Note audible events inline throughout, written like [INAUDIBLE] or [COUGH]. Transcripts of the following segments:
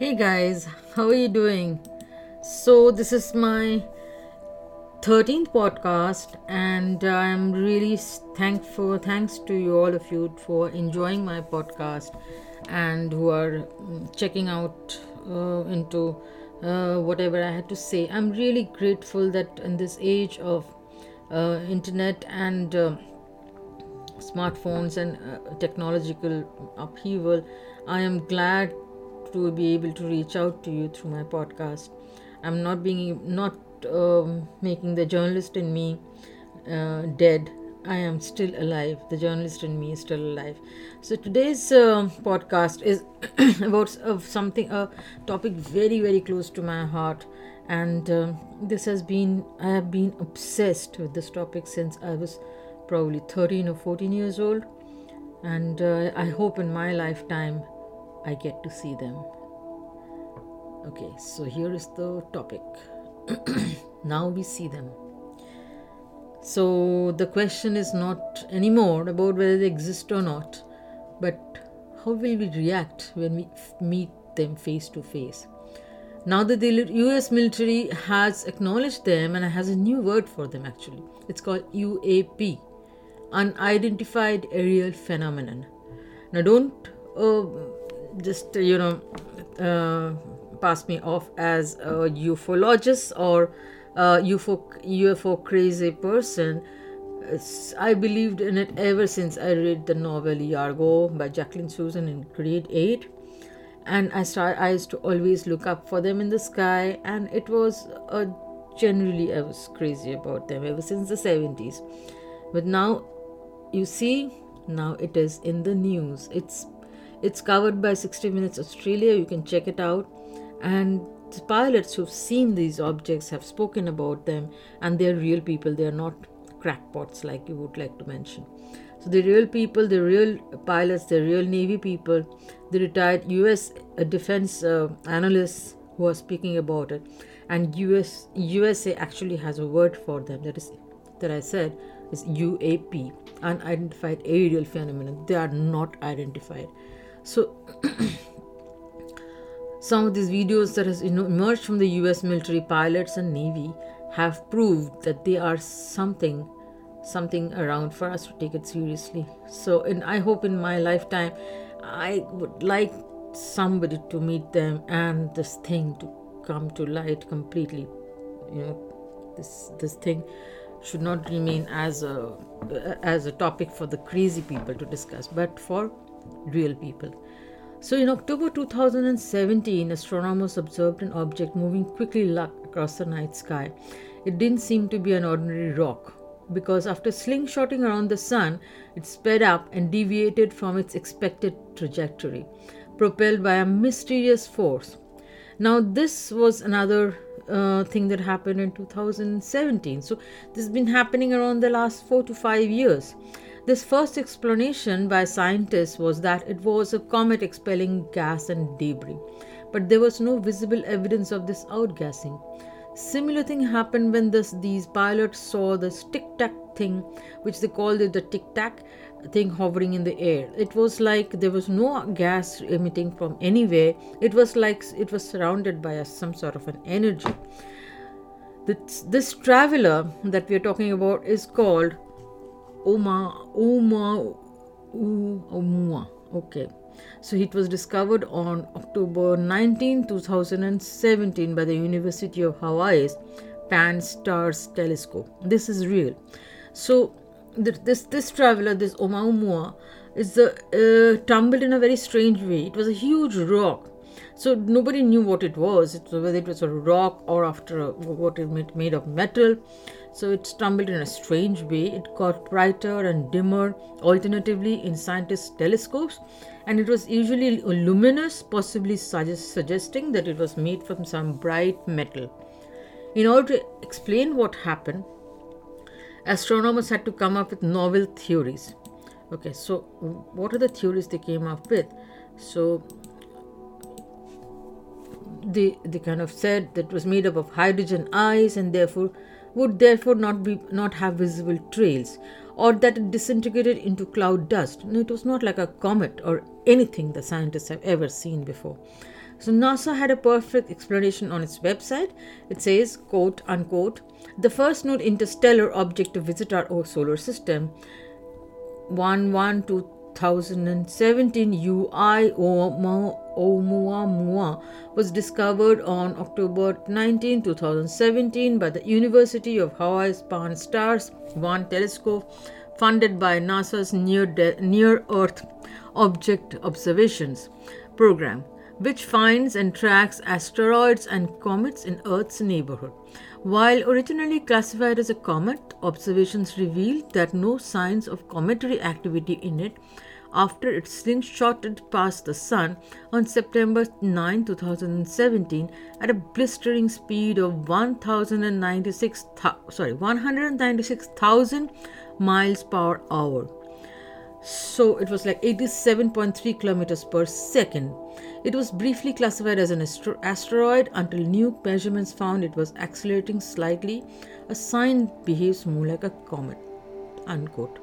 Hey guys, how are you doing? So, this is my 13th podcast, and I'm really thankful. Thanks to you, all of you, for enjoying my podcast and who are mm, checking out uh, into uh, whatever I had to say. I'm really grateful that in this age of uh, internet and uh, smartphones and uh, technological upheaval, I am glad to be able to reach out to you through my podcast. I'm not being not um, making the journalist in me uh, dead. I am still alive. The journalist in me is still alive. So today's uh, podcast is [COUGHS] about uh, something a topic very very close to my heart, and um, this has been I have been obsessed with this topic since I was probably 13 or 14 years old, and uh, I hope in my lifetime I get to see them. Okay, so here is the topic. [CLEARS THROAT] now we see them. So the question is not anymore about whether they exist or not, but how will we react when we meet them face to face? Now that the US military has acknowledged them and has a new word for them actually, it's called UAP, Unidentified Aerial Phenomenon. Now, don't uh, just you know uh, pass me off as a ufologist or a UFO UFO crazy person. I believed in it ever since I read the novel Yargo by Jacqueline Susann in grade eight, and I start I used to always look up for them in the sky, and it was a generally I was crazy about them ever since the seventies. But now, you see, now it is in the news. It's it's covered by 60 Minutes Australia. You can check it out. And the pilots who've seen these objects have spoken about them, and they're real people. They're not crackpots like you would like to mention. So the real people, the real pilots, the real Navy people, the retired U.S. Uh, defense uh, analysts who are speaking about it, and U.S. USA actually has a word for them. That is that I said is UAP, unidentified aerial phenomenon. They are not identified. So, [COUGHS] some of these videos that has emerged from the U.S. military pilots and navy have proved that they are something, something around for us to take it seriously. So, and I hope in my lifetime, I would like somebody to meet them and this thing to come to light completely. You know, this this thing should not remain as a as a topic for the crazy people to discuss, but for real people. So, in October 2017, astronomers observed an object moving quickly across the night sky. It didn't seem to be an ordinary rock because after slingshotting around the sun, it sped up and deviated from its expected trajectory, propelled by a mysterious force. Now, this was another uh, thing that happened in 2017. So, this has been happening around the last four to five years. This first explanation by scientists was that it was a comet expelling gas and debris, but there was no visible evidence of this outgassing. Similar thing happened when this, these pilots saw this tic tac thing, which they called it the tic tac thing hovering in the air. It was like there was no gas emitting from anywhere. It was like it was surrounded by a, some sort of an energy. This, this traveler that we are talking about is called Oma Oma Oumuamua. Okay. So it was discovered on October 19, 2017 by the University of Hawaii's Pan-STARRS telescope. This is real. So this this traveler, this Oumuamua, is uh, tumbled in a very strange way. It was a huge rock. So nobody knew what it was. It whether it was a rock or after a, what it made of metal. So it stumbled in a strange way. It got brighter and dimmer alternatively in scientists' telescopes, and it was usually luminous, possibly suggest- suggesting that it was made from some bright metal. In order to explain what happened, astronomers had to come up with novel theories. Okay, so what are the theories they came up with? So they, they kind of said that was made up of hydrogen ice and therefore would therefore not be not have visible trails or that it disintegrated into cloud dust no, it was not like a comet or anything the scientists have ever seen before So NASA had a perfect explanation on its website. It says, quote unquote, the first known interstellar object to visit our solar system, 1 1 2017 UI Oumuamua was discovered on October 19, 2017 by the University of Hawaii's Pan-STARRS 1 telescope funded by NASA's Near, De- Near Earth Object Observations program, which finds and tracks asteroids and comets in Earth's neighborhood. While originally classified as a comet, observations revealed that no signs of cometary activity in it after it slingshotted past the sun on September 9, 2017 at a blistering speed of 1096 sorry 196,000 miles per hour. So it was like 87.3 kilometers per second. It was briefly classified as an asteroid until new measurements found it was accelerating slightly. A sign behaves more like a comet. Unquote.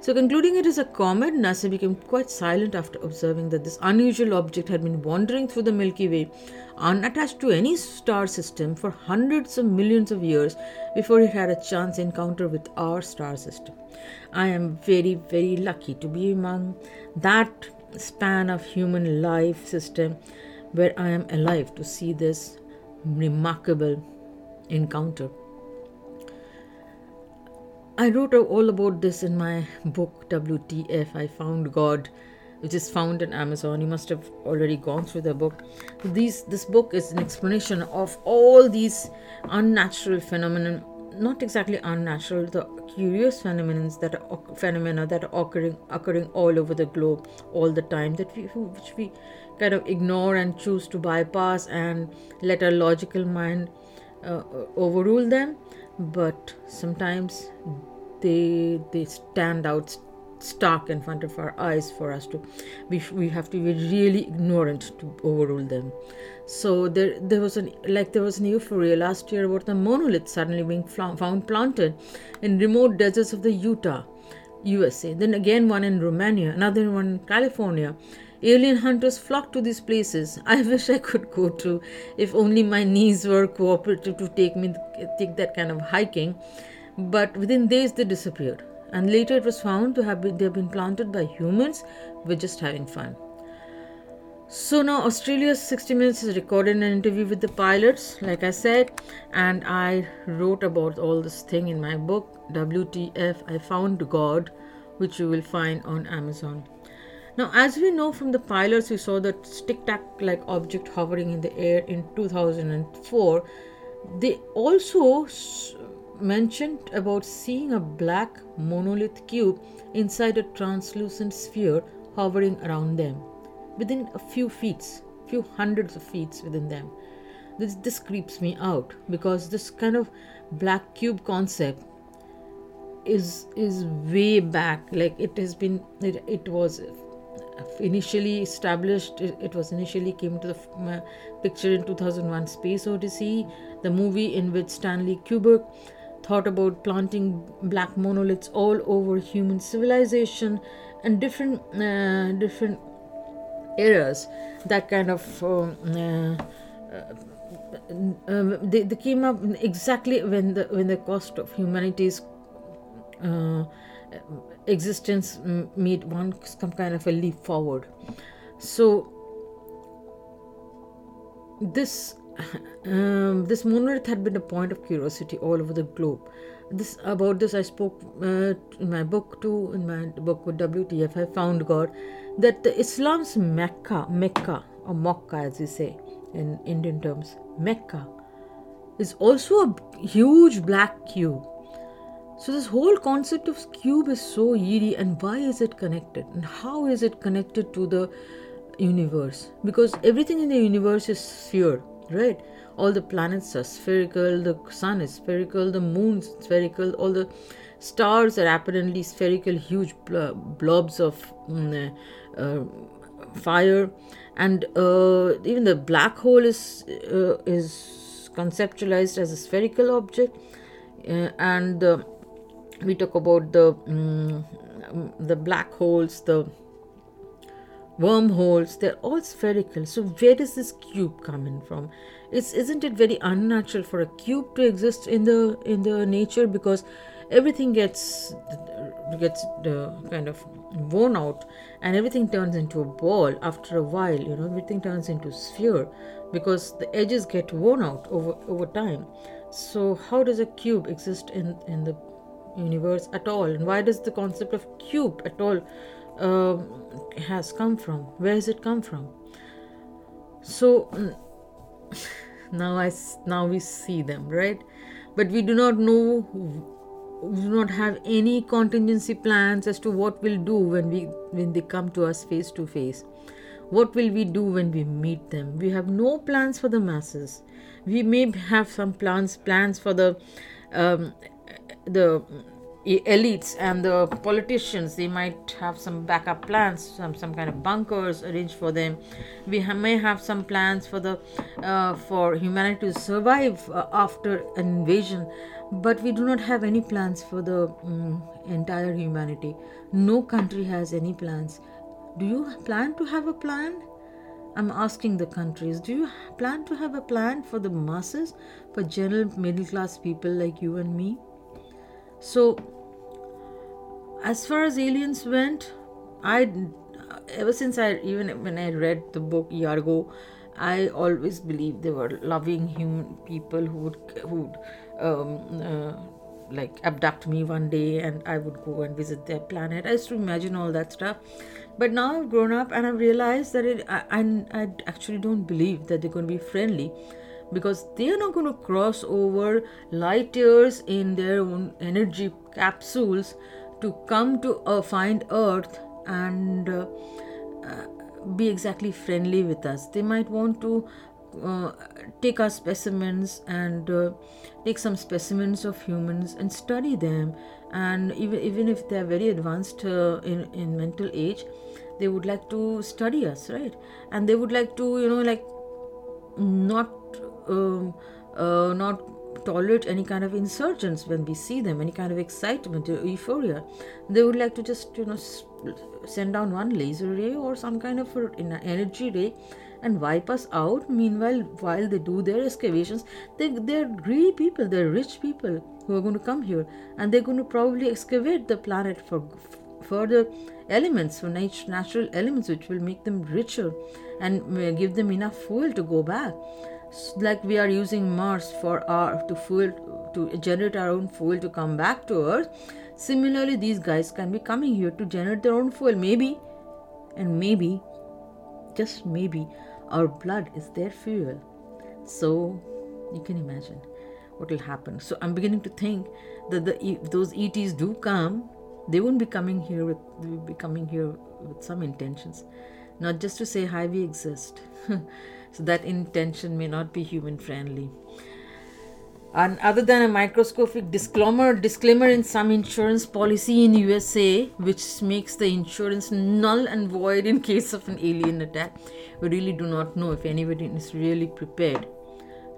So, concluding it is a comet, NASA became quite silent after observing that this unusual object had been wandering through the Milky Way unattached to any star system for hundreds of millions of years before it had a chance encounter with our star system. I am very, very lucky to be among that span of human life system where I am alive to see this remarkable encounter. I wrote all about this in my book WTF I Found God, which is found in Amazon. You must have already gone through the book. These this book is an explanation of all these unnatural phenomena, not exactly unnatural, the curious phenomena that are, phenomena that are occurring occurring all over the globe all the time that we which we kind of ignore and choose to bypass and let our logical mind uh, overrule them but sometimes they they stand out stark in front of our eyes for us to we, we have to be really ignorant to overrule them. So there there was an like there was an euphoria last year about the monolith suddenly being found planted in remote deserts of the utah usa then again one in romania another one in california Alien hunters flock to these places. [LAUGHS] I wish I could go to, if only my knees were cooperative to take me take that kind of hiking. But within days they disappeared, and later it was found to have been they have been planted by humans. We're just having fun. So now Australia's 60 Minutes has recorded an interview with the pilots, like I said, and I wrote about all this thing in my book, WTF I Found God, which you will find on Amazon. Now, as we know from the pilots, we saw that tic tac like object hovering in the air in 2004. They also mentioned about seeing a black monolith cube inside a translucent sphere hovering around them within a few feet, few hundreds of feet within them. This, this creeps me out because this kind of black cube concept is is way back like it has been it, it was initially established it was initially came to the picture in 2001 space odyssey the movie in which stanley kubrick thought about planting black monoliths all over human civilization and different uh, different eras that kind of um, uh, uh, they, they came up exactly when the when the cost of humanity's uh, existence made one some kind of a leap forward. So this um, this monolith had been a point of curiosity all over the globe. This about this I spoke uh, in my book too. In my book with WTF, I found God that the Islam's Mecca, Mecca or Mecca as we say in Indian terms, Mecca is also a huge black cube so, this whole concept of cube is so eerie, and why is it connected? And how is it connected to the universe? Because everything in the universe is sphere, right? All the planets are spherical, the sun is spherical, the moon is spherical, all the stars are apparently spherical, huge blobs of mm, uh, fire, and uh, even the black hole is uh, is conceptualized as a spherical object, uh, and the we talk about the um, the black holes the wormholes they're all spherical. So where does this cube come in from? It's isn't it very unnatural for a cube to exist in the in the nature? Because everything gets gets uh, kind of worn out and everything turns into a ball after a while you know everything turns into sphere because the edges get worn out over over time. So how does a cube exist in in the universe at all? And why does the concept of cube at all uh, has come from? Where has it come from? So [LAUGHS] now i now we see them right? But we do not know we do not have any contingency plans as to what we'll do when we when they come to us face to face. What will we do when we meet them? We have no plans for the masses. We may have some plans plans for the um, the elites and the politicians they might have some backup plans some some kind of bunkers arranged for them. We ha- may have some plans for the uh, for humanity to survive uh, after an invasion but we do not have any plans for the um, entire humanity. No country has any plans. Do you plan to have a plan? I'm asking the countries. Do you plan to have a plan for the masses for general middle class people like you and me so as far as aliens went, I ever since I even when I read the book Yargo, I always believed they were loving human people who would who would um, uh, like abduct me one day and I would go and visit their planet. I used to imagine all that stuff. But now I've grown up and I've realized that it, I, I, I actually don't believe that they're going to be friendly because they are not going to cross over light years in their own energy capsules to come to uh, find earth and uh, uh, be exactly friendly with us. They might want to uh, take our specimens and uh, take some specimens of humans and study them. And even even if they are very advanced uh, in in mental age they would like to study us right? And they would like to you know like not um, not tolerate any kind of insurgents when we see them, any kind of excitement or euphoria. They would like to just, you know, send down one laser ray or some kind of energy ray and wipe us out. Meanwhile, while they do their excavations, they, they're greedy people, they're rich people who are going to come here and they're going to probably excavate the planet for further elements, for natural elements, which will make them richer and give them enough fuel to go back like we are using mars for our to fuel to generate our own fuel to come back to earth. Similarly these guys can be coming here to generate their own fuel. Maybe and maybe just maybe our blood is their fuel. So you can imagine what will happen. So i'm beginning to think that the if those ets do come. They won't be coming here with they will be coming here with some intentions not just to say hi we exist. [LAUGHS] So that intention may not be human friendly. And other than a microscopic disclaimer disclaimer in some insurance policy in USA which makes the insurance null and void in case of an alien attack we really do not know if anybody is really prepared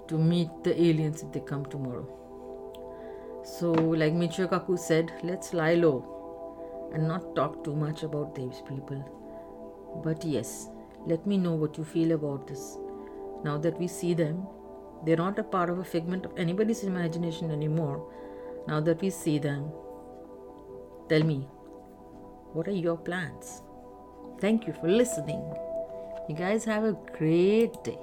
to meet the aliens if they come tomorrow. So like Michio Kaku said let's lie low and not talk too much about these people but yes let me know what you feel about this. Now that we see them, they're not a part of a figment of anybody's imagination anymore. Now that we see them, tell me, what are your plans? Thank you for listening. You guys have a great day.